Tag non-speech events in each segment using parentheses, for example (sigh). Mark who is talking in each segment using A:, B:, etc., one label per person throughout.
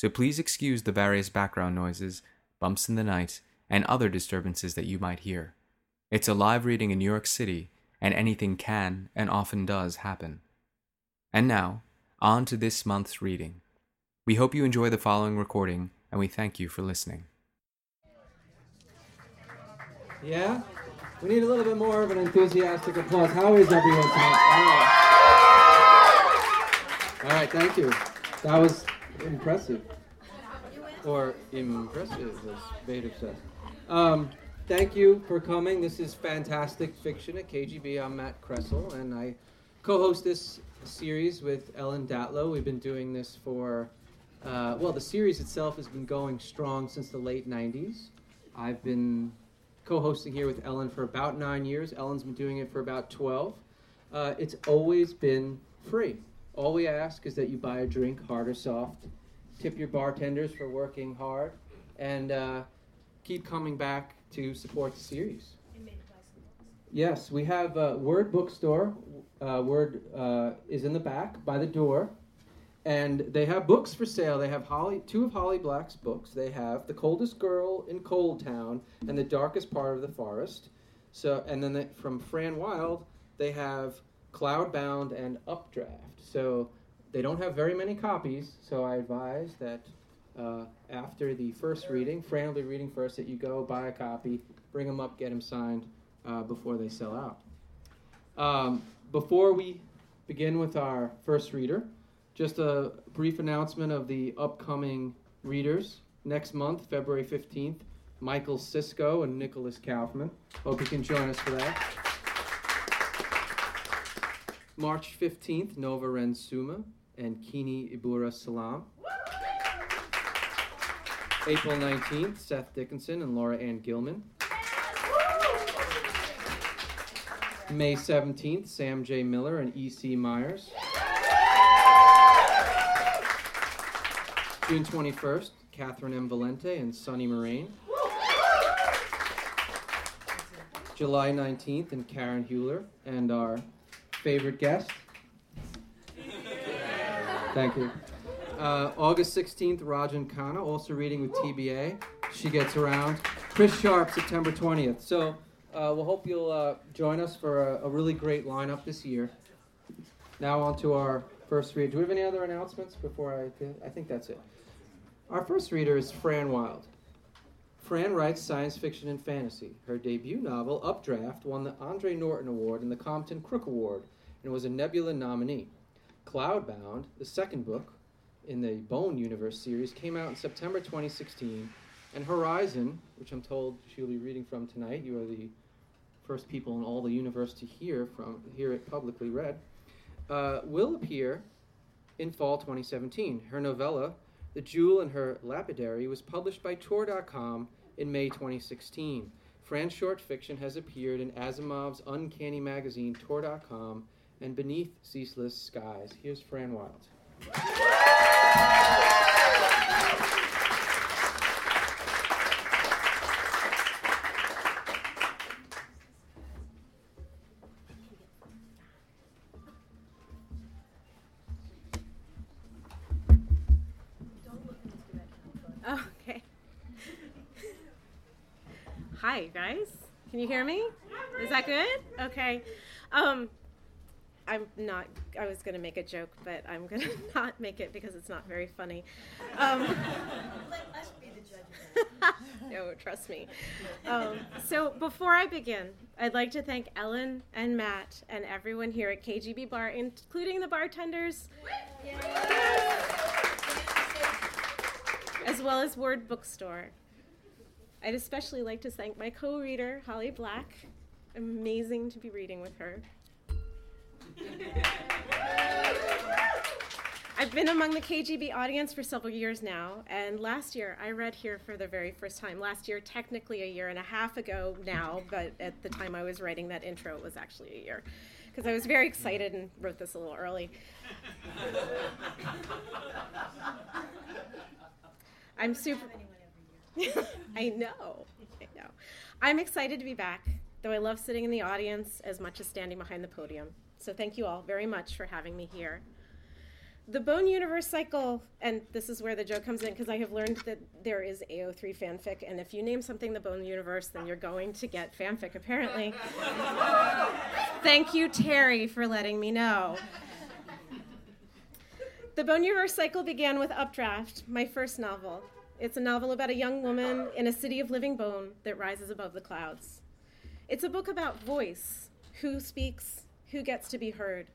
A: so please excuse the various background noises, bumps in the night, and other disturbances that you might hear. It's a live reading in New York City, and anything can and often does happen. And now, on to this month's reading. We hope you enjoy the following recording, and we thank you for listening.
B: Yeah? We need a little bit more of an enthusiastic applause. How is everyone tonight? All right, thank you. That was impressive. Or impressive, as Vader says. Um, thank you for coming. This is Fantastic Fiction at KGB. I'm Matt Kressel, and I co host this series with Ellen Datlow. We've been doing this for, uh, well, the series itself has been going strong since the late 90s. I've been co-hosting here with Ellen for about nine years. Ellen's been doing it for about 12. Uh, it's always been free. All we ask is that you buy a drink, hard or soft, tip your bartenders for working hard, and uh, keep coming back to support the series. Yes, we have Word Bookstore. Uh, Word uh, is in the back by the door, and they have books for sale. They have Holly, two of Holly Black's books. They have The Coldest Girl in Coldtown and The Darkest Part of the Forest. So, and then they, from Fran Wilde, they have Cloudbound and Updraft. So they don't have very many copies. So I advise that uh, after the first reading, Fran will be reading first, that you go buy a copy, bring them up, get them signed uh, before they sell out. Um, before we begin with our first reader, just a brief announcement of the upcoming readers. Next month, February 15th, Michael Cisco and Nicholas Kaufmann. Hope you can join us for that. March 15th, Nova Ren Suma and Kiini Ibura Salaam. April 19th, Seth Dickinson and Laura Anne Gilman. May 17th, Sam J. Miller and E.C. Myers. June 21st, Catherynne M. Valente and Sunny Moraine. July 19th, and Karen Heuler and our favorite guest. Thank you. Uh, August 16th, Rajan Khanna, also reading with TBA. She gets around. Chris Sharp, September 20th. So uh, we'll hope you'll uh, join us for a, a, really great lineup this year. Now on to our first read. Do we have any other announcements before I? I think that's it. Our first reader is Fran Wilde. Fran writes science fiction and fantasy. Her debut novel, Updraft, won the Andre Norton Award and the Compton Crook Award and was a Nebula nominee. Cloudbound, the second book in the Bone Universe series, came out in September 2016. And Horizon, which I'm told she'll be reading from tonight, you are the first people in all the universe to hear from hear it publicly read, uh, will appear in fall 2017. Her novella, The Jewel and Her Lapidary, was published by Tor.com in May 2016. Fran's short fiction has appeared in Asimov's Uncanny magazine, Tor.com, and Beneath Ceaseless Skies. Here's Fran Wilde.
C: Hi, guys. Can you hear me? Is that good? Okay. Um, I'm not. I was going to make a joke, but I'm going (laughs) to not make it because it's not very funny. Um,
D: Let us be the judge. (laughs)
C: no, trust me. Um, so before I begin, I'd like to thank Ellen and Matt and everyone here at KGB Bar, including the bartenders, as well as Word Bookstore. I'd especially like to thank my co-reader, Holly Black. Amazing to be reading with her. I've been among the KGB audience for several years now, and last year I read here for the very first time. Last year, technically a year and a half ago now, but at the time I was writing that intro, it was actually a year. Because I was very excited and wrote this a little early. (laughs) I'm super. (laughs) I know. I know. I'm excited to be back, though I love sitting in the audience as much as standing behind the podium. So thank you all very much for having me here. The Bone Universe cycle, and this is where the joke comes in because I have learned that there is AO3 fanfic, and if you name something the Bone Universe, then you're going to get fanfic, apparently. (laughs) Thank you, Terry, for letting me know. The Bone Universe cycle began with Updraft, my first novel. It's a novel about a young woman in a city of living bone that rises above the clouds. It's a book about voice who speaks, who gets to be heard.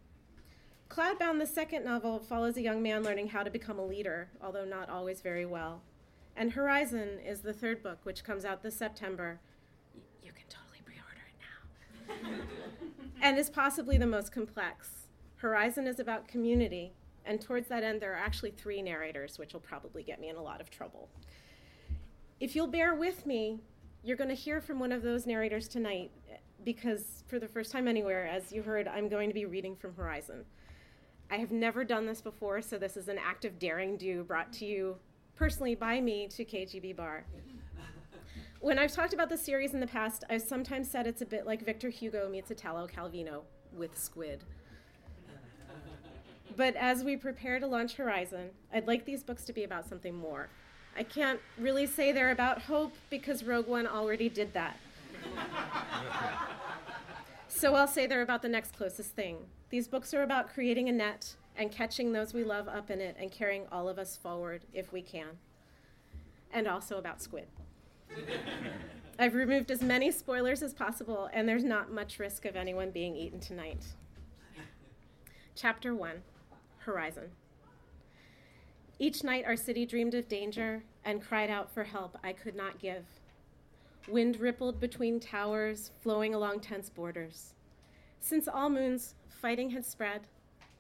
C: Cloudbound, the second novel, follows a young man learning how to become a leader, although not always very well. And Horizon is the third book, which comes out this September. You can totally pre order it now. (laughs) and is possibly the most complex. Horizon is about community, and towards that end, there are actually three narrators, which will probably get me in a lot of trouble. If you'll bear with me, you're going to hear from one of those narrators tonight because, for the first time anywhere, as you heard, I'm going to be reading from Horizon. I have never done this before, so this is an act of daring do brought to you personally by me to KGB Bar. when I've talked about the series in the past, I've sometimes said it's a bit like Victor Hugo meets Italo Calvino with squid. But as we prepare to launch Horizon, I'd like these books to be about something more. I can't really say they're about hope because Rogue One already did that. so I'll say they're about the next closest thing. These books are about creating a net and catching those we love up in it and carrying all of us forward if we can. And also about squid. (laughs) I've removed as many spoilers as possible, and there's not much risk of anyone being eaten tonight. Chapter 1 Horizon. Each night our city dreamed of danger and cried out for help I could not give. Wind rippled between towers, flowing along tense borders. Since all moons, fighting had spread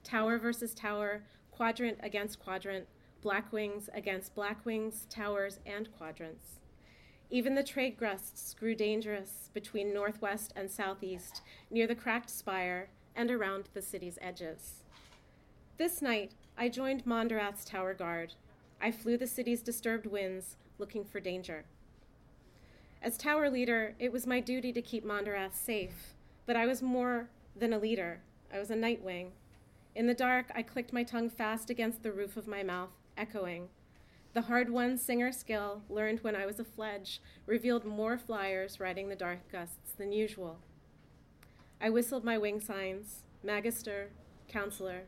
C: tower versus tower, quadrant against quadrant, black wings against black wings, towers, and quadrants. Even the trade gusts grew dangerous between northwest and southeast, near the cracked spire and around the city's edges. This night, I joined Mondarath's tower guard. I flew the city's disturbed winds, looking for danger. As tower leader, it was my duty to keep Mondarath safe, but I was more than a leader. I was a nightwing. In the dark, I clicked my tongue fast against the roof of my mouth, echoing. The hard won singer skill, learned when I was a fledge, revealed more flyers riding the dark gusts than usual. I whistled my wing signs Magister, Counselor,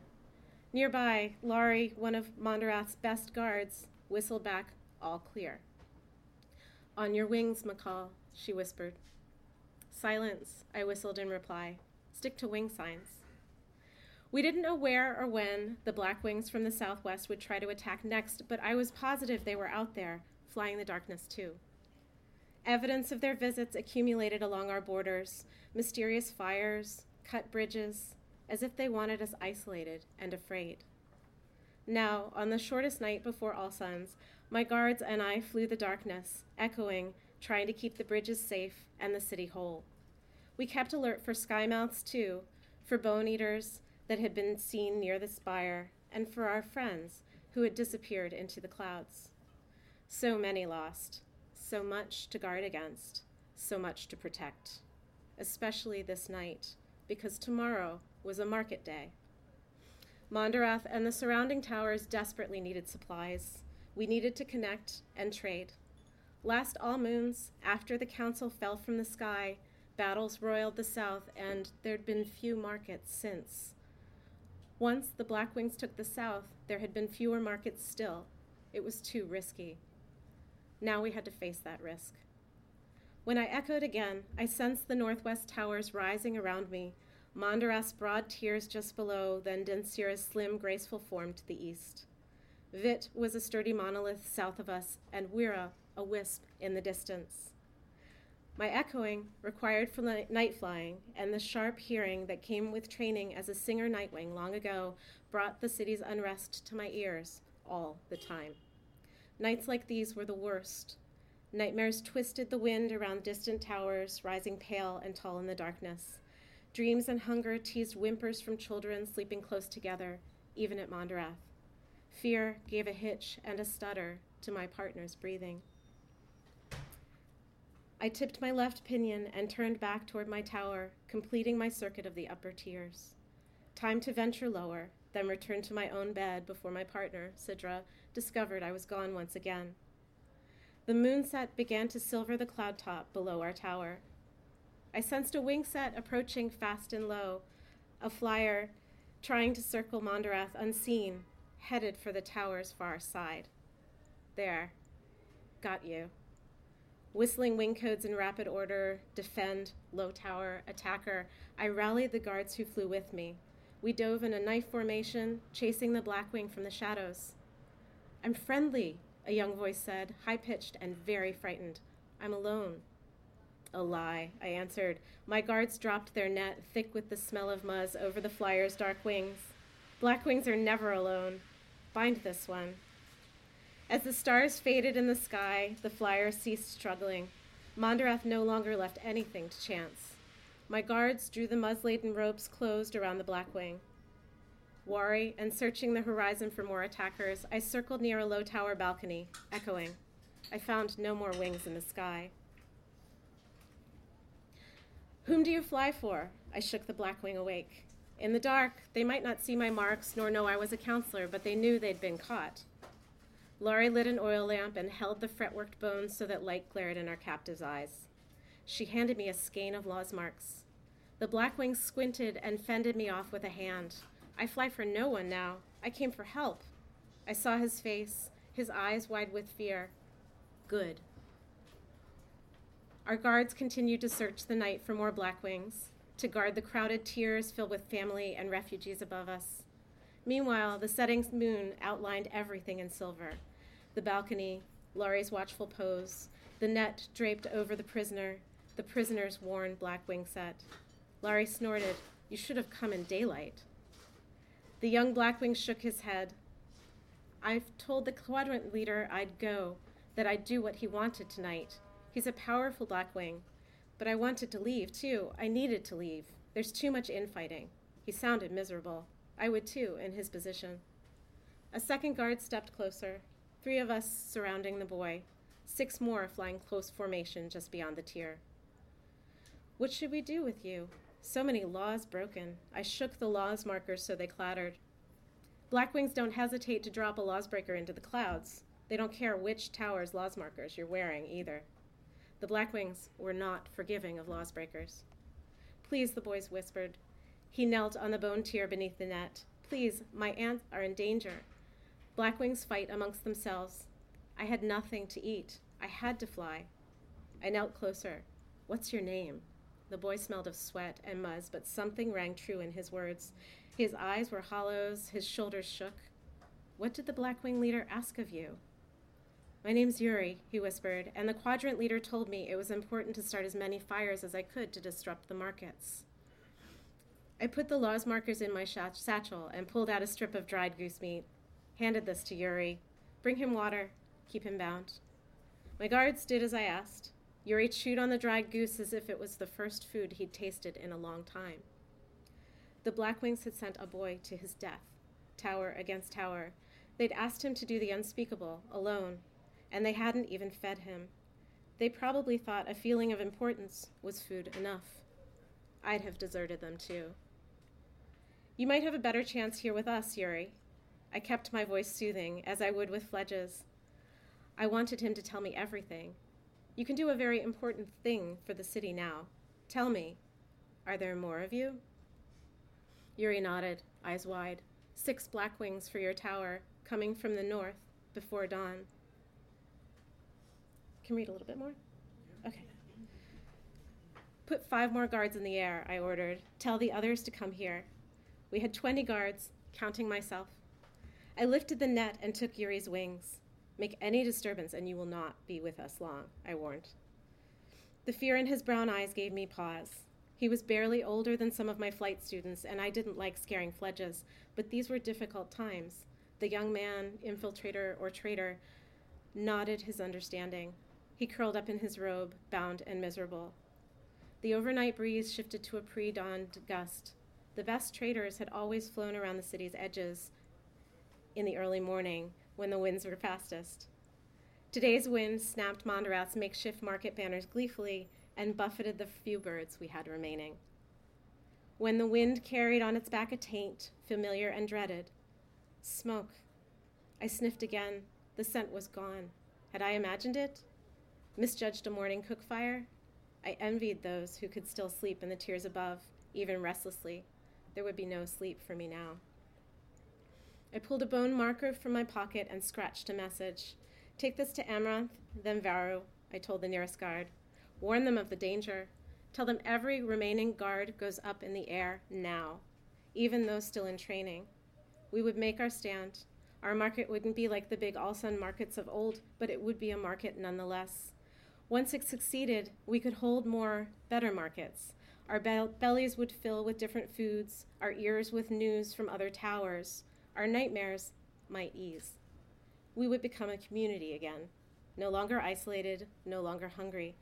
C: Nearby, Laurie, one of Mondarath's best guards, whistled back, all clear. On your wings, Macalla, she whispered. Silence, I whistled in reply. Stick to wing signs. We didn't know where or when the Black Wings from the southwest would try to attack next, but I was positive they were out there, flying the darkness too. Evidence of their visits accumulated along our borders mysterious fires, cut bridges, as if they wanted us isolated and afraid. Now, on the shortest night before All Suns, my guards and I flew the darkness, echoing, trying to keep the bridges safe and the city whole. We kept alert for skymouths, too, for bone eaters that had been seen near the spire, and for our friends who had disappeared into the clouds. So many lost, so much to guard against, so much to protect, especially this night, because tomorrow was a market day. Mondarath and the surrounding towers desperately needed supplies. We needed to connect and trade. Last all moons, after the council fell from the sky, battles roiled the south, and there'd been few markets since. Once the Blackwings took the south, there had been fewer markets still. It was too risky. Now we had to face that risk. When I echoed again, I sensed the northwest towers rising around me, Mondarath's broad tiers just below, then Densira's slim, graceful form to the east. Vit was a sturdy monolith south of us, and Wira a wisp in the distance. My echoing, required for night flying, and the sharp hearing that came with training as a singer nightwing long ago brought the city's unrest to my ears all the time. Nights like these were the worst. Nightmares twisted the wind around distant towers, rising pale and tall in the darkness. Dreams and hunger teased whimpers from children sleeping close together, even at Mondarath. Fear gave a hitch and a stutter to my partner's breathing. I tipped my left pinion and turned back toward my tower, completing my circuit of the upper tiers. Time to venture lower, then return to my own bed before my partner, Sidra, discovered I was gone once again. The moonset began to silver the cloud top below our tower. I sensed a wingset approaching fast and low, a flyer trying to circle Mondarath unseen, headed for the tower's far side. There. Got you. Whistling wing codes in rapid order defend, low tower, attacker, I rallied the guards who flew with me. We dove in a knife formation, chasing the Blackwing from the shadows. I'm friendly, a young voice said, high pitched and very frightened. I'm alone. A lie, I answered. My guards dropped their net, thick with the smell of muzz, over the flyer's dark wings. Black wings are never alone. Find this one. As the stars faded in the sky, the flyer ceased struggling. Mondarath no longer left anything to chance. My guards drew the muzz-laden ropes closed around the Blackwing. Wary and searching the horizon for more attackers, I circled near a low tower balcony, echoing. I found no more wings in the sky. Whom do you fly for? I shook the Blackwing awake. In the dark, they might not see my marks nor know I was a counselor, but they knew they'd been caught. Laurie lit an oil lamp and held the fretworked bones so that light glared in our captive's eyes. She handed me a skein of Law's marks. The Blackwing squinted and fended me off with a hand. I fly for no one now. I came for help. I saw his face, his eyes wide with fear. Good. Our guards continued to search the night for more Blackwings, to guard the crowded tiers filled with family and refugees above us. Meanwhile, the setting moon outlined everything in silver the balcony, Laurie's watchful pose, the net draped over the prisoner, the prisoner's worn black wing set. Laurie snorted, You should have come in daylight. The young Blackwing shook his head. I've told the quadrant leader I'd go, that I'd do what he wanted tonight. He's a powerful Blackwing. But I wanted to leave, too. I needed to leave. There's too much infighting. He sounded miserable. I would, too, in his position. A second guard stepped closer, three of us surrounding the boy, six more flying close formation just beyond the tier. What should we do with you? So many laws broken. I shook the laws markers so they clattered. Blackwings don't hesitate to drop a lawsbreaker into the clouds. They don't care which tower's laws markers you're wearing either. The Blackwings were not forgiving of lawsbreakers. Please, the boys whispered. He knelt on the bone tier beneath the net. Please, my aunts are in danger. Blackwings fight amongst themselves. I had nothing to eat. I had to fly. I knelt closer. What's your name? The boy smelled of sweat and muzz, but something rang true in his words. His eyes were hollows, his shoulders shook. What did the Blackwing leader ask of you? My name's Yuri, he whispered, and the quadrant leader told me it was important to start as many fires as I could to disrupt the markets. I put the laws markers in my satchel and pulled out a strip of dried goose meat handed this to Yuri. Bring him water. Keep him bound. My guards did as I asked. Yuri chewed on the dried goose as if it was the first food he'd tasted in a long time. The Blackwings had sent a boy to his death, tower against tower. They'd asked him to do the unspeakable, alone, and they hadn't even fed him. They probably thought a feeling of importance was food enough. I'd have deserted them too. You might have a better chance here with us, Yuri, I kept my voice soothing, as I would with Fledge's. I wanted him to tell me everything. You can do a very important thing for the city now. Tell me, are there more of you? Yuri nodded, eyes wide. Six black wings for your tower, coming from the north before dawn. Can read a little bit more? Okay. Put five more guards in the air, I ordered. Tell the others to come here. We had 20 guards, counting myself. I lifted the net and took Yuri's wings. Make any disturbance and you will not be with us long, I warned. The fear in his brown eyes gave me pause. He was barely older than some of my flight students, and I didn't like scaring fledges, but these were difficult times. The young man, infiltrator or traitor, nodded his understanding. He curled up in his robe, bound and miserable. The overnight breeze shifted to a pre dawned gust. The best traders had always flown around the city's edges in the early morning when the winds were fastest. Today's wind snapped Mondarath's makeshift market banners gleefully and buffeted the few birds we had remaining. When the wind carried on its back a taint, familiar and dreaded, smoke. I sniffed again. The scent was gone. Had I imagined it? Misjudged a morning cook fire? I envied those who could still sleep in the tiers above, even restlessly. There would be no sleep for me now. I pulled a bone marker from my pocket and scratched a message. Take this to Amaranth, then Varu, I told the nearest guard. Warn them of the danger. Tell them every remaining guard goes up in the air now, even those still in training. We would make our stand. Our market wouldn't be like the big Alsun markets of old, but it would be a market nonetheless. Once it succeeded, we could hold more, better markets. Our be- bellies would fill with different foods, our ears with news from other towers. Our nightmares might ease. We would become a community again, no longer isolated, no longer hungry.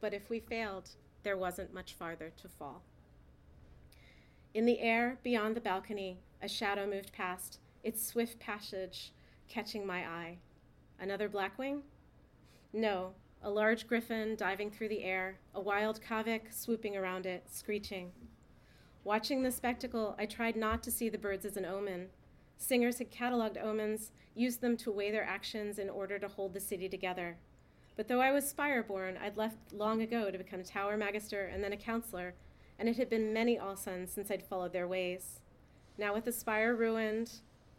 C: But if we failed, there wasn't much farther to fall. In the air beyond the balcony, a shadow moved past, its swift passage catching my eye. Another blackwing? No, a large griffin diving through the air, a wild kavik swooping around it, screeching. Watching the spectacle, I tried not to see the birds as an omen. Singers had cataloged omens, used them to weigh their actions in order to hold the city together. But though I was spireborn, I'd left long ago to become a tower magister and then a counselor, and it had been many Alsuns since I'd followed their ways. Now, with the spire ruined,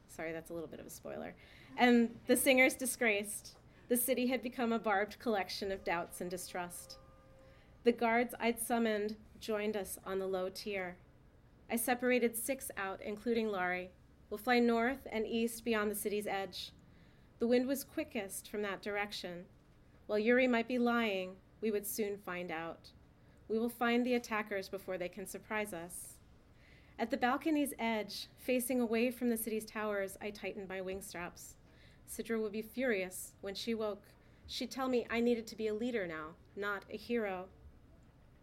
C: sorry, that's a little bit of a spoiler, and the singers disgraced, the city had become a barbed collection of doubts and distrust. The guards I'd summoned joined us on the low tier. I separated six out, including Laurie. We'll fly north and east beyond the city's edge. The wind was quickest from that direction. While Yuri might be lying, we would soon find out. We will find the attackers before they can surprise us. At the balcony's edge, facing away from the city's towers, I tightened my wing straps. Sidra would be furious when she woke. She'd tell me I needed to be a leader now, not a hero.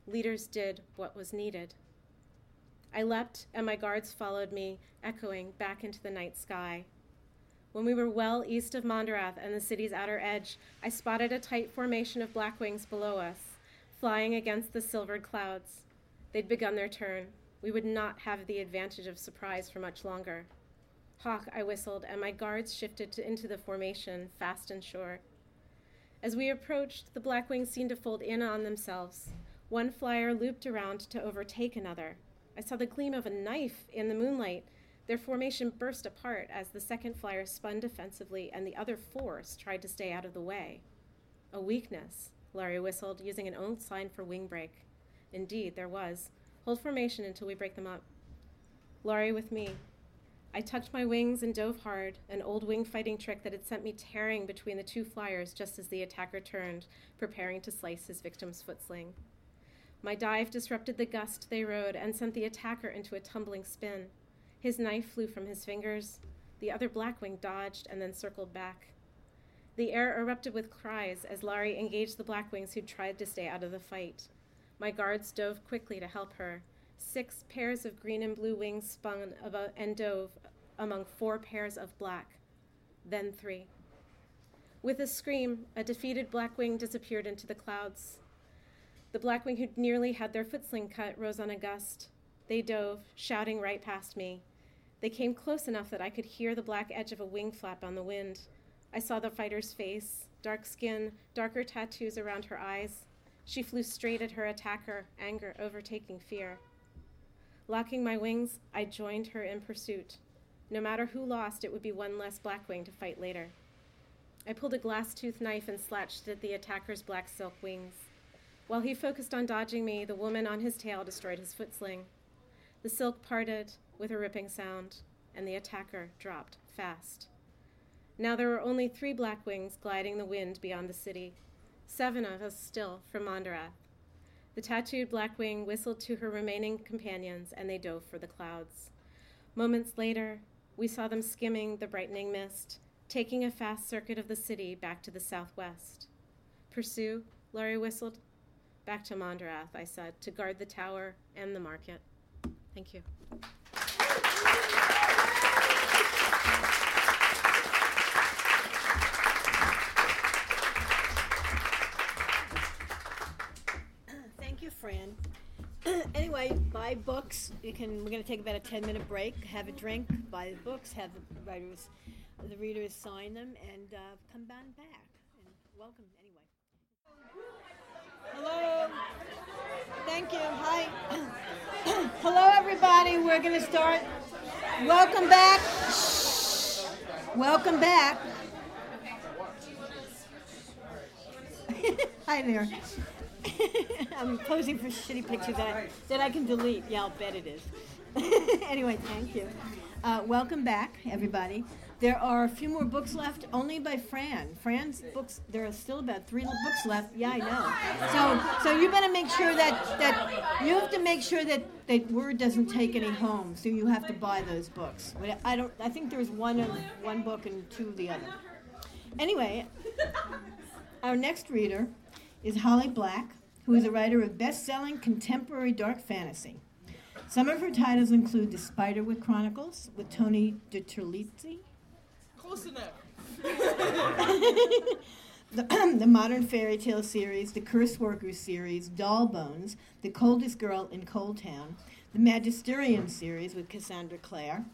C: Leaders did what was needed. I leapt, and my guards followed me, echoing back into the night sky. When we were well east of Mondarath and the city's outer edge, I spotted a tight formation of blackwings below us, flying against the silvered clouds. They'd begun their turn. We would not have the advantage of surprise for much longer. Hawk, I whistled, and my guards shifted to, into the formation, fast and sure. As we approached, the black wings seemed to fold in on themselves. One flyer looped around to overtake another. I saw the gleam of a knife in the moonlight. Their formation burst apart as the second flyer spun defensively and the other force tried to stay out of the way. A weakness, Laurie whistled, using an old sign for wing break. Indeed, there was. Hold formation until we break them up. Laurie with me. I tucked my wings and dove hard, an old wing fighting trick that had sent me tearing between the two flyers just as the attacker turned, preparing to slice his victim's foot sling. My dive disrupted the gust they rode and sent the attacker into a tumbling spin. His knife flew from his fingers. The other blackwing dodged and then circled back. The air erupted with cries as Laurie engaged the blackwings who tried to stay out of the fight. My guards dove quickly to help her. Six pairs of green and blue wings spun above and dove among four pairs of black, then three. With a scream, a defeated blackwing disappeared into the clouds. The blackwing who'd nearly had their footsling cut rose on a gust. They dove, shouting right past me. They came close enough that I could hear the black edge of a wing flap on the wind. I saw the fighter's face, dark skin, darker tattoos around her eyes. She flew straight at her attacker, anger overtaking fear. Locking my wings, I joined her in pursuit. No matter who lost, it would be one less blackwing to fight later. I pulled a glass tooth knife and slashed at the attacker's black silk wings. While he focused on dodging me, the woman on his tail destroyed his foot sling. The silk parted with a ripping sound, and the attacker dropped fast. Now there were only three black wings gliding the wind beyond the city. seven of us still from Mondarath. The tattooed Blackwing whistled to her remaining companions, and they dove for the clouds. Moments later, we saw them skimming the brightening mist, taking a fast circuit of the city back to the southwest. Pursue, Laurie whistled. Back to Mondarath, I said, to guard the tower and the market. Thank you.
D: Thank you, Fran. (laughs) anyway, buy books. You can. We're going to take about a ten-minute break. Have a drink. Buy the books. Have the writers, the readers sign them, and uh, come back. And welcome anyway. Hello. Thank you. Hi. (coughs) Hello, everybody. We're going to start. Welcome back. Welcome back. (laughs) Hi there. (laughs) I'm posing for shitty pictures that I, that I can delete. Yeah, I'll bet it is. (laughs) anyway, thank you. Uh, welcome back, everybody. There are a few more books left, only by Fran. Fran's books. There are still about three books left. Yeah, I know. So, so you better make sure that that you have to make sure that that Word doesn't take any home. So you have to buy those books. I don't. I think there's one of one book and two of the other. Anyway, our next reader is Holly Black, who is a writer of best-selling contemporary dark fantasy. Some of her titles include The Spiderwick Chronicles with Tony DiTerlizzi,
E: Close enough. (laughs)
D: the, (clears throat) the Modern Fairy Tale series, the Curse Workers series, Doll Bones, The Coldest Girl in Coldtown, the Magisterium series with Cassandra Clare,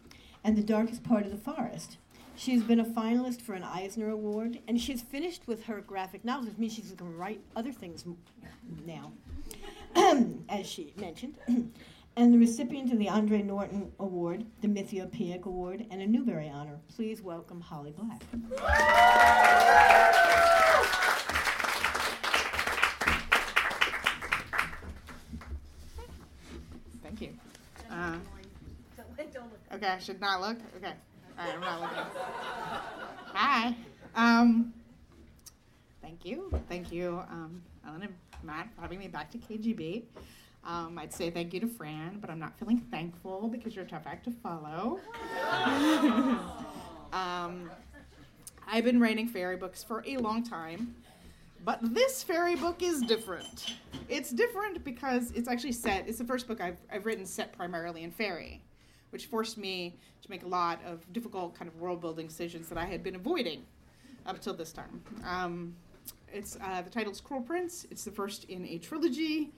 D: and The Darkest Part of the Forest. She's been a finalist for an Eisner Award, and she's finished with her graphic novels, which means she's going to write other things m- now, (clears throat) as she mentioned. (clears throat) and the recipient of the Andre Norton Award, the Mythopoeic Award, and a Newbery Honor. Please welcome Holly Black.
E: Thank you. Uh, okay, I should not look. Okay, all right, I'm not looking. Hi. Um, thank you, thank you, um, Ellen and Matt, for having me back to KGB. Um, I'd say thank you to Fran, but I'm not feeling thankful because you're a tough act to follow. (laughs) um, I've been writing fairy books for a long time, but this fairy book is different. It's different because it's actually set, it's the first book I've, I've written set primarily in fairy, which forced me to make a lot of difficult kind of world building decisions that I had been avoiding up till this time. Um, it's uh, the title's Cruel Prince. It's the first in a trilogy,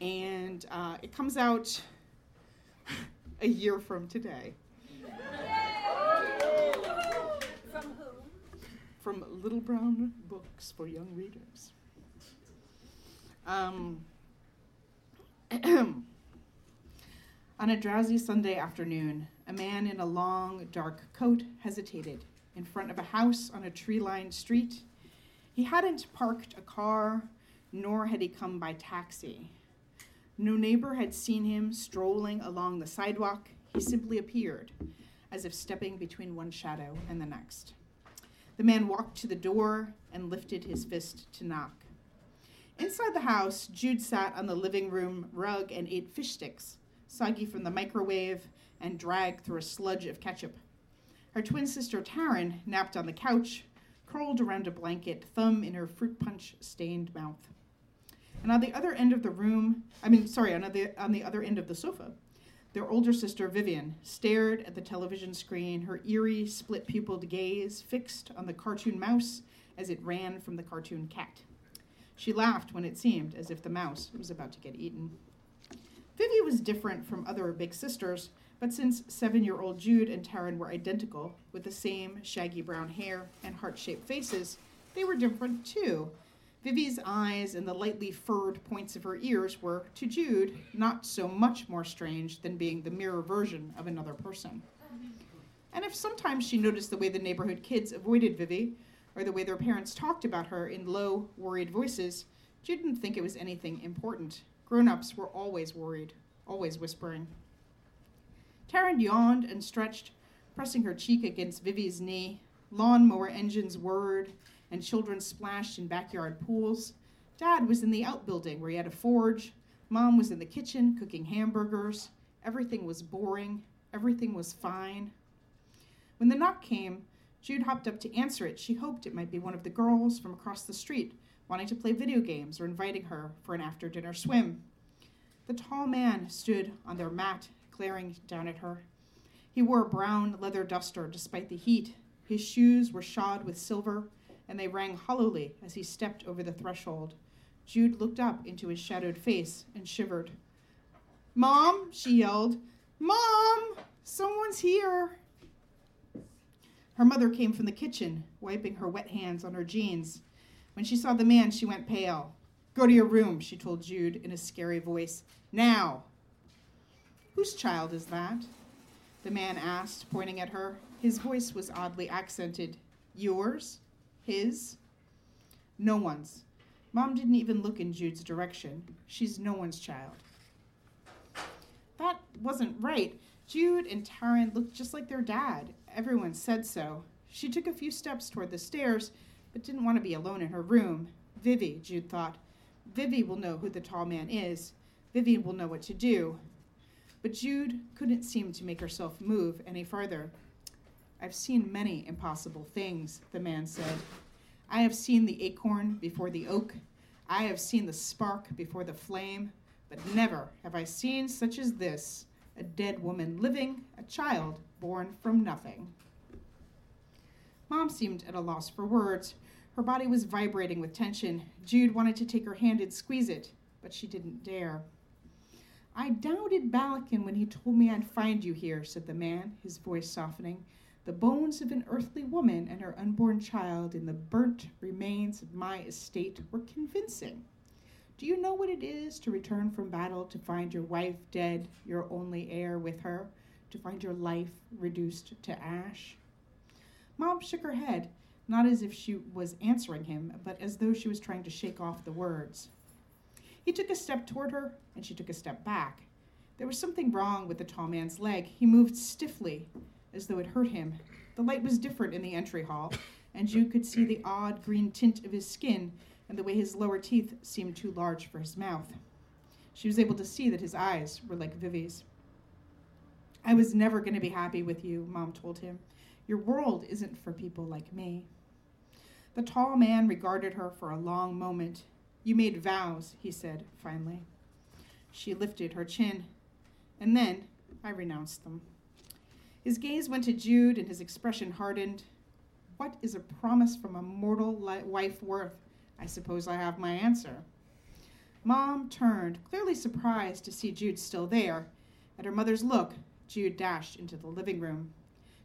E: and uh, it comes out (laughs) a year from today.
D: From who?
E: from Little Brown Books for Young Readers. Um, (clears throat) on a drowsy Sunday afternoon, a man in a long, dark coat hesitated in front of a house on a tree lined street. He hadn't parked a car, nor had he come by taxi. No neighbor had seen him strolling along the sidewalk. He simply appeared, as if stepping between one shadow and the next. The man walked to the door and lifted his fist to knock. Inside the house, Jude sat on the living room rug and ate fish sticks, soggy from the microwave and dragged through a sludge of ketchup. Her twin sister Taryn napped on the couch, curled around a blanket, thumb in her fruit punch stained mouth. And on the other end of the room, I mean, sorry, on the, on the other end of the sofa, their older sister Vivienne stared at the television screen, her eerie, split pupiled gaze fixed on the cartoon mouse as it ran from the cartoon cat. She laughed when it seemed as if the mouse was about to get eaten. Vivi was different from other big sisters, but since seven year old Jude and Taryn were identical, with the same shaggy brown hair and heart shaped faces, they were different too. Vivi's eyes and the lightly furred points of her ears were, to Jude, not so much more strange than being the mirror version of another person. And if sometimes she noticed the way the neighborhood kids avoided Vivi, or the way their parents talked about her in low, worried voices, she didn't think it was anything important. Grown ups were always worried, always whispering. Taryn yawned and stretched, pressing her cheek against Vivi's knee. Lawnmower engines whirred, and children splashed in backyard pools. Dad was in the outbuilding where he had a forge. Mom was in the kitchen cooking hamburgers. Everything was boring. Everything was fine. When the knock came, Jude hopped up to answer it. She hoped it might be one of the girls from across the street wanting to play video games or inviting her for an after dinner swim. The tall man stood on their mat, glaring down at her. He wore a brown leather duster despite the heat. His shoes were shod with silver, and they rang hollowly as he stepped over the threshold. Jude looked up into his shadowed face and shivered. Mom, she yelled. Mom, someone's here. Her mother came from the kitchen, wiping her wet hands on her jeans. When she saw the man, she went pale. Go to your room, she told Jude in a scary voice. Now. Whose child is that? The man asked, pointing at her. His voice was oddly accented. Yours? His? No one's. Mom didn't even look in Jude's direction. She's no one's child. That wasn't right. Jude and Taryn looked just like their dad. Everyone said so. She took a few steps toward the stairs, but didn't want to be alone in her room. Vivi, Jude thought. Vivi will know who the tall man is. Vivi will know what to do. But Jude couldn't seem to make herself move any farther. I've seen many impossible things, the man said. I have seen the acorn before the oak. I have seen the spark before the flame. But never have I seen such as this a dead woman living, a child born from nothing. Mom seemed at a loss for words. Her body was vibrating with tension. Jude wanted to take her hand and squeeze it, but she didn't dare. I doubted Balekin when he told me I'd find you here, said the man, his voice softening. The bones of an earthly woman and her unborn child in the burnt remains of my estate were convincing. Do you know what it is to return from battle to find your wife dead, your only heir with her, to find your life reduced to ash? Mom shook her head, not as if she was answering him, but as though she was trying to shake off the words. He took a step toward her, and she took a step back. There was something wrong with the tall man's leg. He moved stiffly, as though it hurt him. The light was different in the entry hall, and Jude could see the odd green tint of his skin and the way his lower teeth seemed too large for his mouth. She was able to see that his eyes were like Vivi's. I was never going to be happy with you, Mom told him. Your world isn't for people like me. The tall man regarded her for a long moment. You made vows, he said finally. She lifted her chin. And then I renounced them. His gaze went to Jude, and his expression hardened. What is a promise from a mortal li- wife worth? I suppose I have my answer. Mom turned, clearly surprised to see Jude still there. At her mother's look, Jude dashed into the living room.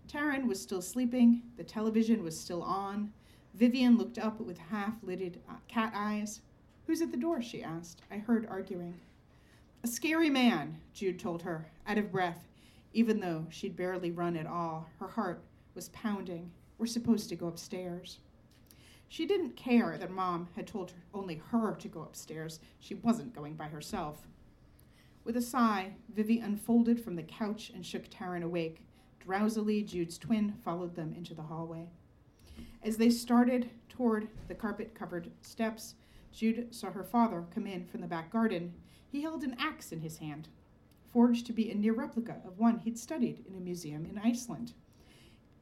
E: Taryn was still sleeping, the television was still on. Vivienne looked up with half lidded uh, cat eyes. Who's at the door? she asked. I heard arguing. A scary man, Jude told her, out of breath, even though she'd barely run at all. Her heart was pounding. We're supposed to go upstairs. She didn't care that Mom had told her only her to go upstairs. She wasn't going by herself. With a sigh, Vivi unfolded from the couch and shook Taryn awake. Drowsily, Jude's twin followed them into the hallway. As they started toward the carpet covered steps, Jude saw her father come in from the back garden. He held an axe in his hand, forged to be a near replica of one he'd studied in a museum in Iceland.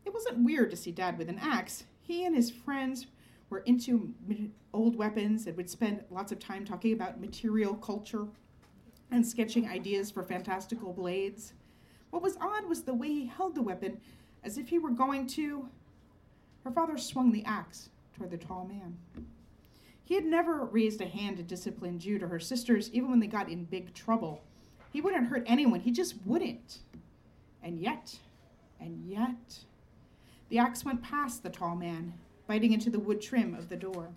E: It wasn't weird to see Dad with an axe. He and his friends were into old weapons and would spend lots of time talking about material culture and sketching ideas for fantastical blades. What was odd was the way he held the weapon, as if he were going to. Her father swung the axe toward the tall man. He had never raised a hand to discipline Jude or her sisters, even when they got in big trouble. He wouldn't hurt anyone, he just wouldn't. And yet, and yet, the axe went past the tall man, biting into the wood trim of the door.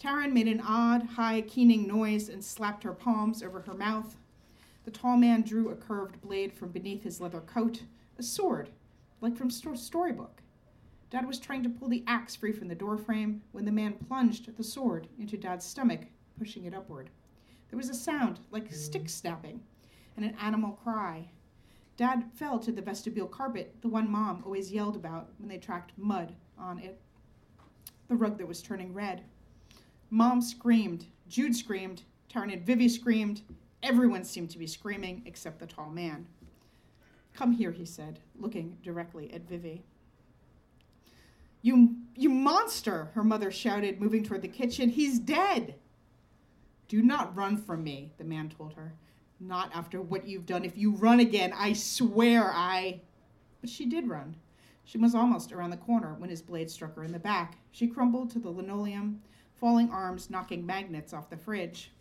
E: Taryn made an odd, high, keening noise and slapped her palms over her mouth. The tall man drew a curved blade from beneath his leather coat, a sword, like from sto- storybook. Dad was trying to pull the axe free from the doorframe when the man plunged the sword into Dad's stomach, pushing it upward. There was a sound like stick snapping and an animal cry. Dad fell to the vestibule carpet, the one Mom always yelled about when they tracked mud on it. the rug that was turning red. Mom screamed, Jude screamed, Taryn and Vivi screamed. Everyone seemed to be screaming except the tall man. Come here, he said, looking directly at Vivi. You, you monster, her mother shouted, moving toward the kitchen. He's dead. Do not run from me, the man told her. Not after what you've done. If you run again, I swear I. But she did run. She was almost around the corner when his blade struck her in the back. She crumbled to the linoleum, falling arms knocking magnets off the fridge.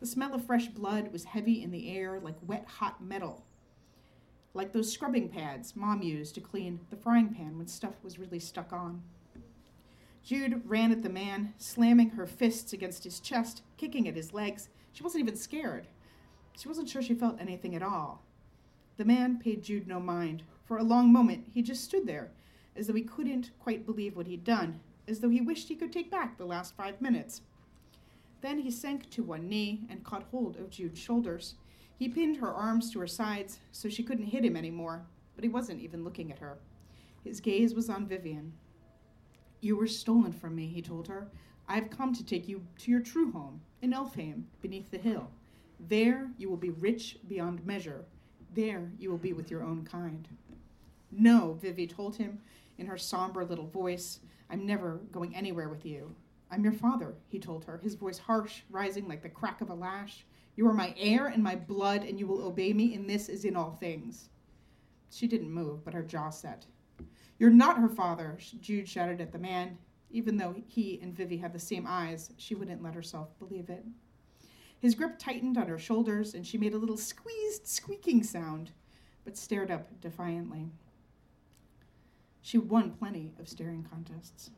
E: The smell of fresh blood was heavy in the air like wet hot metal, like those scrubbing pads Mom used to clean the frying pan when stuff was really stuck on. Jude ran at the man, slamming her fists against his chest, kicking at his legs. She wasn't even scared. She wasn't sure she felt anything at all. The man paid Jude no mind. For a long moment, he just stood there, as though he couldn't quite believe what he'd done, as though he wished he could take back the last five minutes. Then he sank to one knee and caught hold of Jude's shoulders. He pinned her arms to her sides so she couldn't hit him anymore, but he wasn't even looking at her. His gaze was on Vivienne. You were stolen from me, he told her. I've come to take you to your true home, in Elfhame, beneath the hill. There you will be rich beyond measure. There you will be with your own kind. No, Vivi told him in her somber little voice. I'm never going anywhere with you. I'm your father, he told her, his voice harsh, rising like the crack of a lash. You are my heir and my blood, and you will obey me in this as in all things. She didn't move, but her jaw set. You're not her father, Jude shouted at the man. Even though he and Vivi had the same eyes, she wouldn't let herself believe it. His grip tightened on her shoulders, and she made a little squeezed, squeaking sound, but stared up defiantly. She won plenty of staring contests.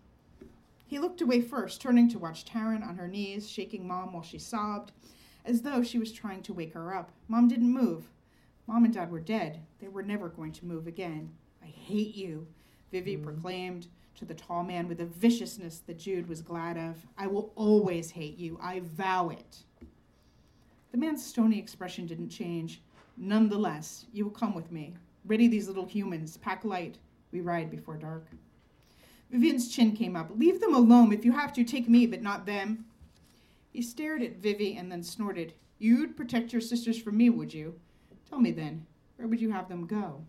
E: He looked away first, turning to watch Taryn on her knees, shaking Mom while she sobbed, as though she was trying to wake her up. Mom didn't move. Mom and Dad were dead. They were never going to move again. I hate you, Vivi mm. proclaimed to the tall man with a viciousness that Jude was glad of. I will always hate you. I vow it. The man's stony expression didn't change. Nonetheless, you will come with me. Ready these little humans. Pack light. We ride before dark. Vivienne's chin came up. Leave them alone. If you have to, take me, but not them. He stared at Vivi and then snorted. You'd protect your sisters from me, would you? Tell me then, where would you have them go?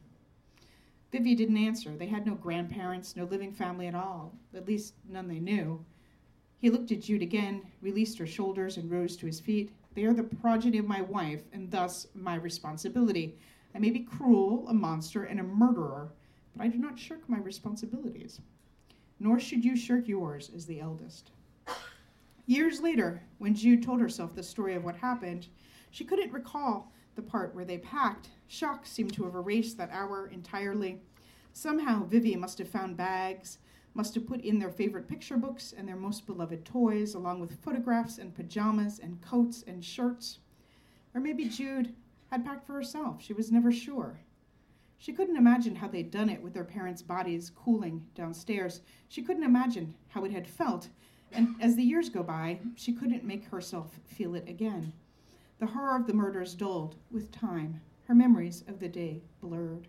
E: Vivi didn't answer. They had no grandparents, no living family at all, at least none they knew. He looked at Jude again, released her shoulders, and rose to his feet. They are the progeny of my wife, and thus my responsibility. I may be cruel, a monster, and a murderer, but I do not shirk my responsibilities. Nor should you shirk yours as the eldest. Years later, when Jude told herself the story of what happened, she couldn't recall the part where they packed. Shock seemed to have erased that hour entirely. Somehow, Vivi must have found bags, must have put in their favorite picture books and their most beloved toys, along with photographs and pajamas and coats and shirts. Or maybe Jude had packed for herself. She was never sure. She couldn't imagine how they'd done it with their parents' bodies cooling downstairs. She couldn't imagine how it had felt. And as the years go by, she couldn't make herself feel it again. The horror of the murders dulled with time. Her memories of the day blurred.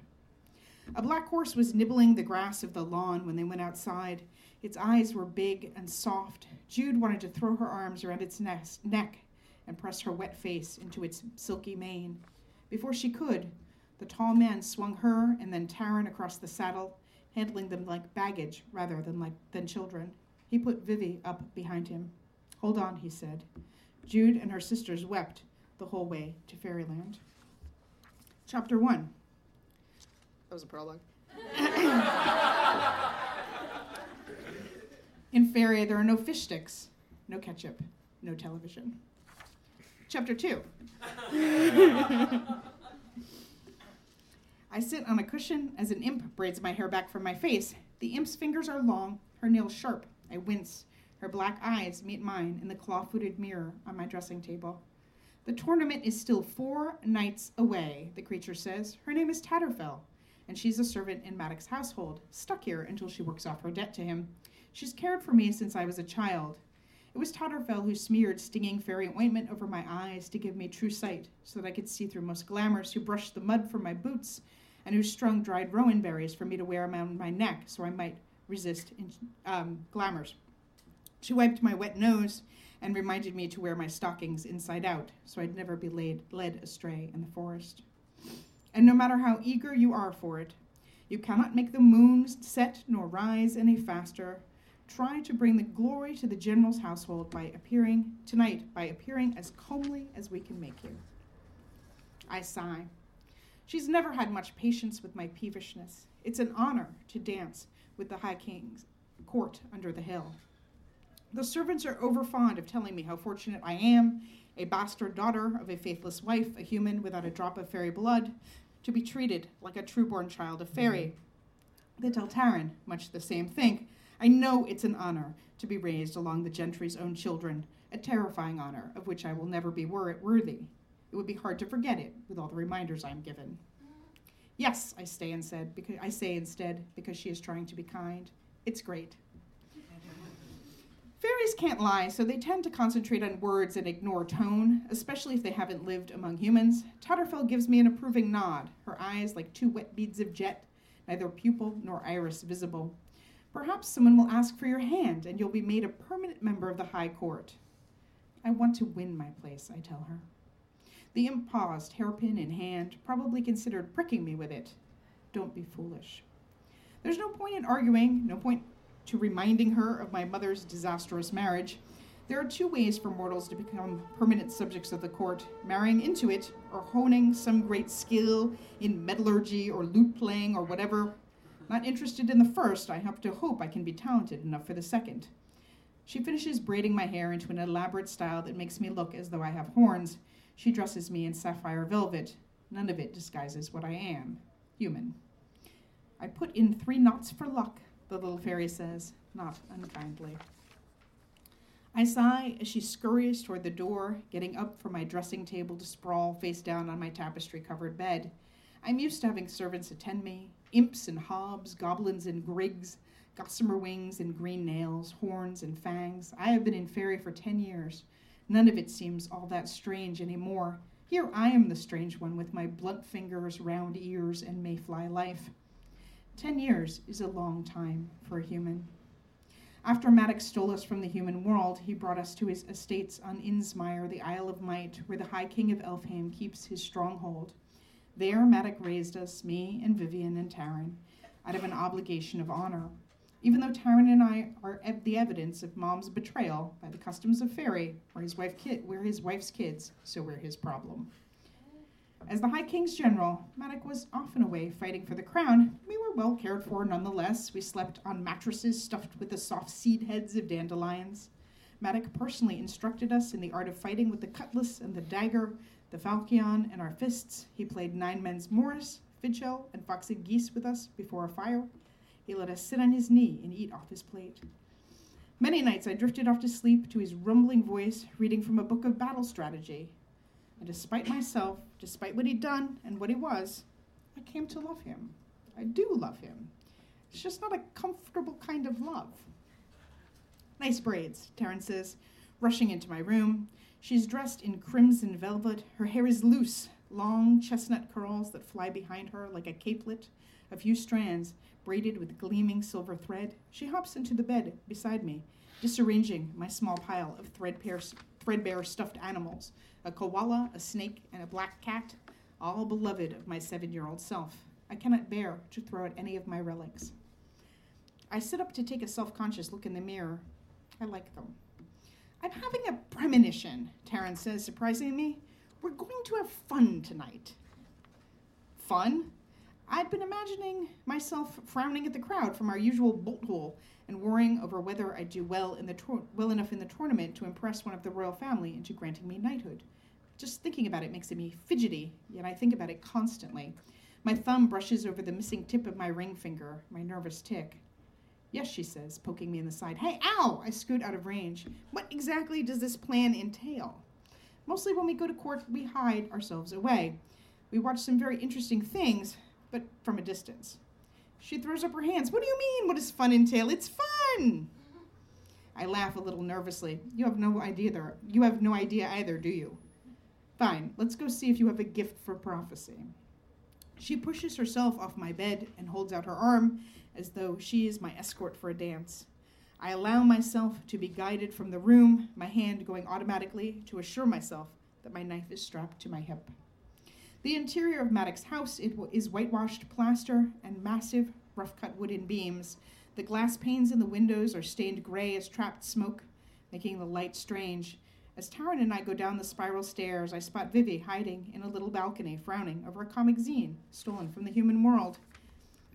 E: A black horse was nibbling the grass of the lawn when they went outside. Its eyes were big and soft. Jude wanted to throw her arms around its neck and press her wet face into its silky mane. Before she could, the tall man swung her and then Taryn across the saddle, handling them like baggage rather than like than children. He put Vivi up behind him. Hold on, he said. Jude and her sisters wept the whole way to fairyland. Chapter 1
B: that was a prologue. (laughs)
E: In Faerie, there are no fish sticks, no ketchup, no television. Chapter 2. (laughs) I sit on a cushion as an imp braids my hair back from my face. The imp's fingers are long, her nails sharp. I wince. Her black eyes meet mine in the claw footed mirror on my dressing table. The tournament is still four nights away, the creature says. Her name is Tatterfell and she's a servant in Madoc's household, stuck here until she works off her debt to him. She's cared for me since I was a child. It was Tatterfell who smeared stinging fairy ointment over my eyes to give me true sight, so that I could see through most glamours, who brushed the mud from my boots, and who strung dried rowan berries for me to wear around my neck so I might resist in, um, glamours. She wiped my wet nose and reminded me to wear my stockings inside out so I'd never be laid, led astray in the forest. And no matter how eager you are for it, you cannot make the moon set nor rise any faster. Try to bring the glory to the general's household by appearing tonight, by appearing as comely as we can make you. I sigh. She's never had much patience with my peevishness. It's an honor to dance with the High King's court under the hill. The servants are overfond of telling me how fortunate I am, a bastard daughter of a faithless wife, a human without a drop of fairy blood, to be treated like a true-born child of fairy. Mm-hmm. They tell Taryn much the same thing. I know it's an honor to be raised along the gentry's own children, a terrifying honor of which I will never be wor- worthy. It would be hard to forget it with all the reminders I'm given. Yes, I stay instead because I say instead because she is trying to be kind. It's great. Fairies can't lie, so they tend to concentrate on words and ignore tone, especially if they haven't lived among humans. Tatterfell gives me an approving nod, her eyes like two wet beads of jet, neither pupil nor iris visible. Perhaps someone will ask for your hand, and you'll be made a permanent member of the High Court. I want to win my place, I tell her. The imp paused, hairpin in hand, probably considered pricking me with it. Don't be foolish. There's no point in arguing, no point to reminding her of my mother's disastrous marriage. There are two ways for mortals to become permanent subjects of the court marrying into it, or honing some great skill in metallurgy or lute playing or whatever. Not interested in the first, I have to hope I can be talented enough for the second. She finishes braiding my hair into an elaborate style that makes me look as though I have horns. She dresses me in sapphire velvet. None of it disguises what I am human. I put in three knots for luck, the little fairy says, not unkindly. I sigh as she scurries toward the door, getting up from my dressing table to sprawl face down on my tapestry covered bed. I'm used to having servants attend me imps and hobs, goblins and grigs, gossamer wings and green nails, horns and fangs. I have been in fairy for ten years. None of it seems all that strange anymore. Here I am the strange one with my blunt fingers, round ears, and mayfly life. Ten years is a long time for a human. After Madoc stole us from the human world, he brought us to his estates on Insmire, the Isle of Might, where the High King of Elfhame keeps his stronghold. There, Madoc raised us, me and Vivienne and Taryn, out of an obligation of honor. Even though Taryn and I are ev- the evidence of Mom's betrayal by the customs of Fairy, where his, wife ki- we're his wife's kids, so we're his problem. As the High King's general, Madoc was often away fighting for the crown. We were well cared for nonetheless. We slept on mattresses stuffed with the soft seed heads of dandelions. Madoc personally instructed us in the art of fighting with the cutlass and the dagger, the falchion, and our fists. He played nine men's Morris, fidchell, and foxy geese with us before a fire. He let us sit on his knee and eat off his plate. Many nights I drifted off to sleep to his rumbling voice, reading from a book of battle strategy. And despite myself, despite what he'd done and what he was, I came to love him. I do love him. It's just not a comfortable kind of love. Nice braids, Taryn says, rushing into my room. She's dressed in crimson velvet. Her hair is loose, long chestnut curls that fly behind her like a capelet, a few strands braided with gleaming silver thread. She hops into the bed beside me, disarranging my small pile of threadbare, threadbare stuffed animals a koala, a snake, and a black cat, all beloved of my seven year old self. I cannot bear to throw out any of my relics. I sit up to take a self conscious look in the mirror. I like them. I'm having a premonition, Taryn says, surprising me. We're going to have fun tonight. Fun? I'd been imagining myself frowning at the crowd from our usual bolt hole and worrying over whether I'd do well in the tour- well enough in the tournament to impress one of the royal family into granting me knighthood. Just thinking about it makes me fidgety, yet I think about it constantly. My thumb brushes over the missing tip of my ring finger, my nervous tick. Yes, she says, poking me in the side. Hey, ow! I scoot out of range. What exactly does this plan entail? Mostly when we go to court, we hide ourselves away. We watch some very interesting things, but from a distance. She throws up her hands. What do you mean? What does fun entail? It's fun! I laugh a little nervously. You have no idea there. You have no idea either, do you? Fine, let's go see if you have a gift for prophecy. She pushes herself off my bed and holds out her arm as though she is my escort for a dance. I allow myself to be guided from the room, my hand going automatically to assure myself that my knife is strapped to my hip. The interior of Madoc's house is whitewashed plaster and massive, rough cut wooden beams. The glass panes in the windows are stained gray as trapped smoke, making the light strange. As Taryn and I go down the spiral stairs, I spot Vivi hiding in a little balcony, frowning over a comic zine stolen from the human world.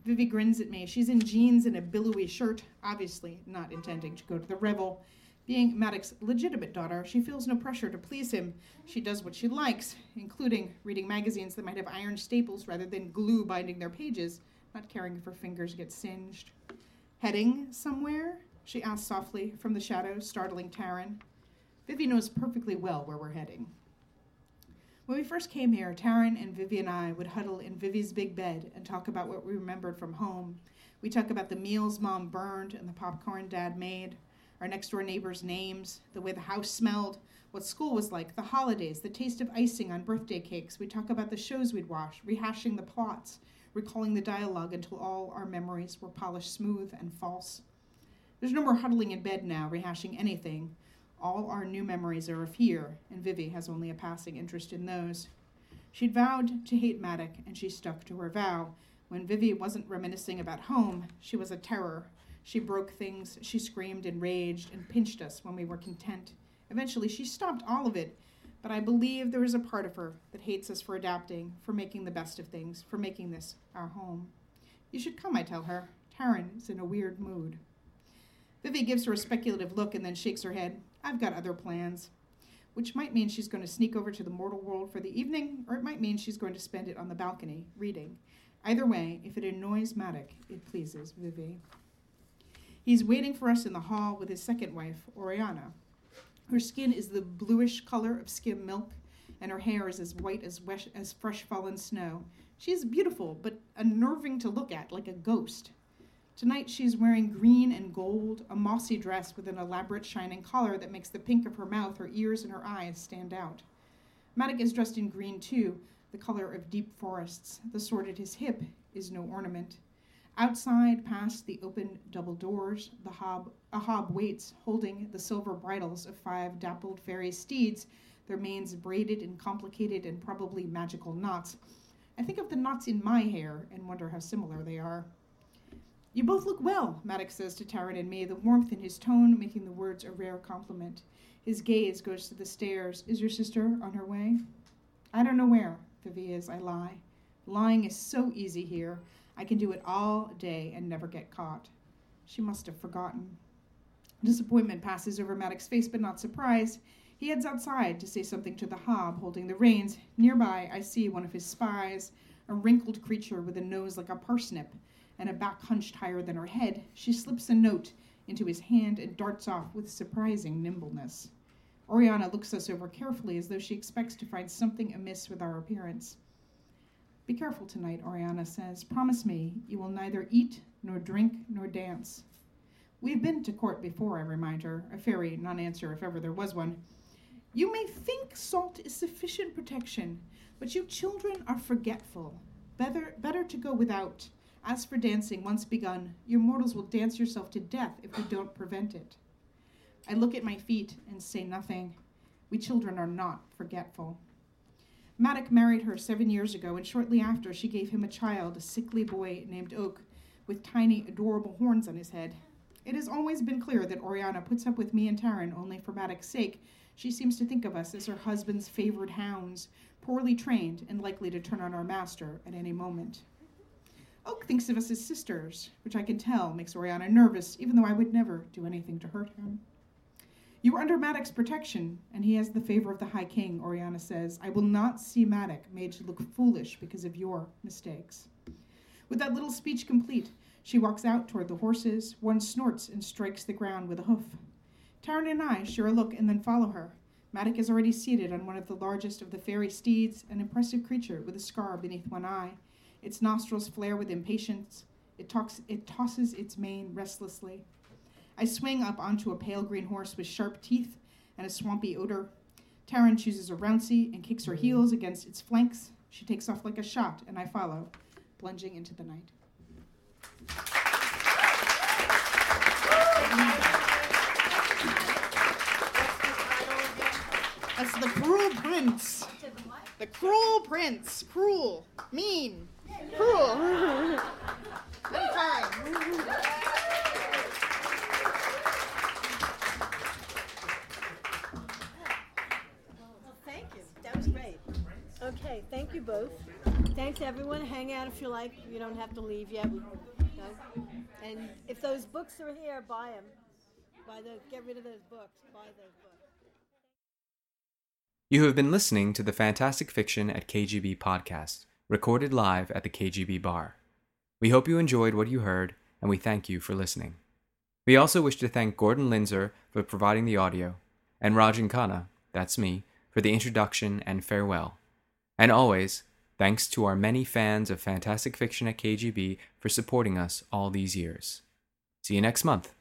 E: Vivi grins at me. She's in jeans and a billowy shirt, obviously not intending to go to the revel. Being Madoc's legitimate daughter, she feels no pressure to please him. She does what she likes, including reading magazines that might have iron staples rather than glue binding their pages, not caring if her fingers get singed. Heading somewhere? she asks softly from the shadows, startling Taryn. Vivi knows perfectly well where we're heading. When we first came here, Taryn and Vivi and I would huddle in Vivi's big bed and talk about what we remembered from home. We talk about the meals mom burned and the popcorn dad made, our next door neighbors' names, the way the house smelled, what school was like, the holidays, the taste of icing on birthday cakes. We talk about the shows we'd watch, rehashing the plots, recalling the dialogue until all our memories were polished smooth and false. There's no more huddling in bed now, rehashing anything. All our new memories are of here, and Vivi has only a passing interest in those. She'd vowed to hate Madoc, and she stuck to her vow. When Vivi wasn't reminiscing about home, she was a terror. She broke things, she screamed and raged, and pinched us when we were content. Eventually, she stopped all of it, but I believe there is a part of her that hates us for adapting, for making the best of things, for making this our home. You should come, I tell her. Taryn is in a weird mood. Vivi gives her a speculative look and then shakes her head. I've got other plans. Which might mean she's going to sneak over to the mortal world for the evening, or it might mean she's going to spend it on the balcony, reading. Either way, if it annoys Madoc, it pleases Vivi. He's waiting for us in the hall with his second wife, Oriana. Her skin is the bluish color of skim milk, and her hair is as white as, wesh- as fresh fallen snow. She is beautiful, but unnerving to look at, like a ghost. Tonight she's wearing green and gold, a mossy dress with an elaborate shining collar that makes the pink of her mouth, her ears, and her eyes stand out. Madoc is dressed in green too, the color of deep forests. The sword at his hip is no ornament. Outside, past the open double doors, the hob, a hob waits, holding the silver bridles of five dappled fairy steeds, their manes braided in complicated and probably magical knots. I think of the knots in my hair and wonder how similar they are. You both look well, Madoc says to Taryn and me, the warmth in his tone making the words a rare compliment. His gaze goes to the stairs. Is your sister on her way? I don't know where, Vivi is, I lie. Lying is so easy here. I can do it all day and never get caught. She must have forgotten. Disappointment passes over Madoc's face, but not surprise. He heads outside to say something to the hob holding the reins. Nearby, I see one of his spies, a wrinkled creature with a nose like a parsnip and a back hunched higher than her head, she slips a note into his hand and darts off with surprising nimbleness. Oriana looks us over carefully as though she expects to find something amiss with our appearance. Be careful tonight, Oriana says. Promise me you will neither eat, nor drink, nor dance. We've been to court before, I remind her, a fairy non answer if ever there was one. You may think salt is sufficient protection, but you children are forgetful. Better, better to go without. As for dancing, once begun, you mortals will dance yourself to death if we don't prevent it. I look at my feet and say nothing. We children are not forgetful. Madoc married her seven years ago, and shortly after, she gave him a child, a sickly boy named Oak, with tiny, adorable horns on his head. It has always been clear that Oriana puts up with me and Taryn only for Madoc's sake. She seems to think of us as her husband's favored hounds, poorly trained and likely to turn on our master at any moment. Oak thinks of us as sisters, which I can tell makes Oriana nervous, even though I would never do anything to hurt him. You are under Madoc's protection, and he has the favor of the High King, Oriana says. I will not see Madoc made to look foolish because of your mistakes. With that little speech complete, she walks out toward the horses. One snorts and strikes the ground with a hoof. Taryn and I share a look and then follow her. Madoc is already seated on one of the largest of the fairy steeds, an impressive creature with a scar beneath one eye. Its nostrils flare with impatience. It, talks, it tosses its mane restlessly. I swing up onto a pale green horse with sharp teeth and a swampy odor. Taryn chooses a rouncy and kicks her mm. heels against its flanks. She takes off like a shot, and I follow, plunging into the night. That's the cruel prince. The cruel prince. Cruel. Mean. Cruel. (laughs)
D: I'm fine. You both. Thanks, everyone. Hang out if you like. You don't have to leave yet. No. And if those books are here, buy them. Buy. Get rid of those books. Buy those books.
A: You have been listening to the Fantastic Fiction at KGB podcast, recorded live at the KGB bar. We hope you enjoyed what you heard, and we thank you for listening. We also wish to thank Gordon Linzner for providing the audio, and Rajan Khanna, that's me, for the introduction and farewell. And always, thanks to our many fans of Fantastic Fiction at KGB for supporting us all these years. See you next month.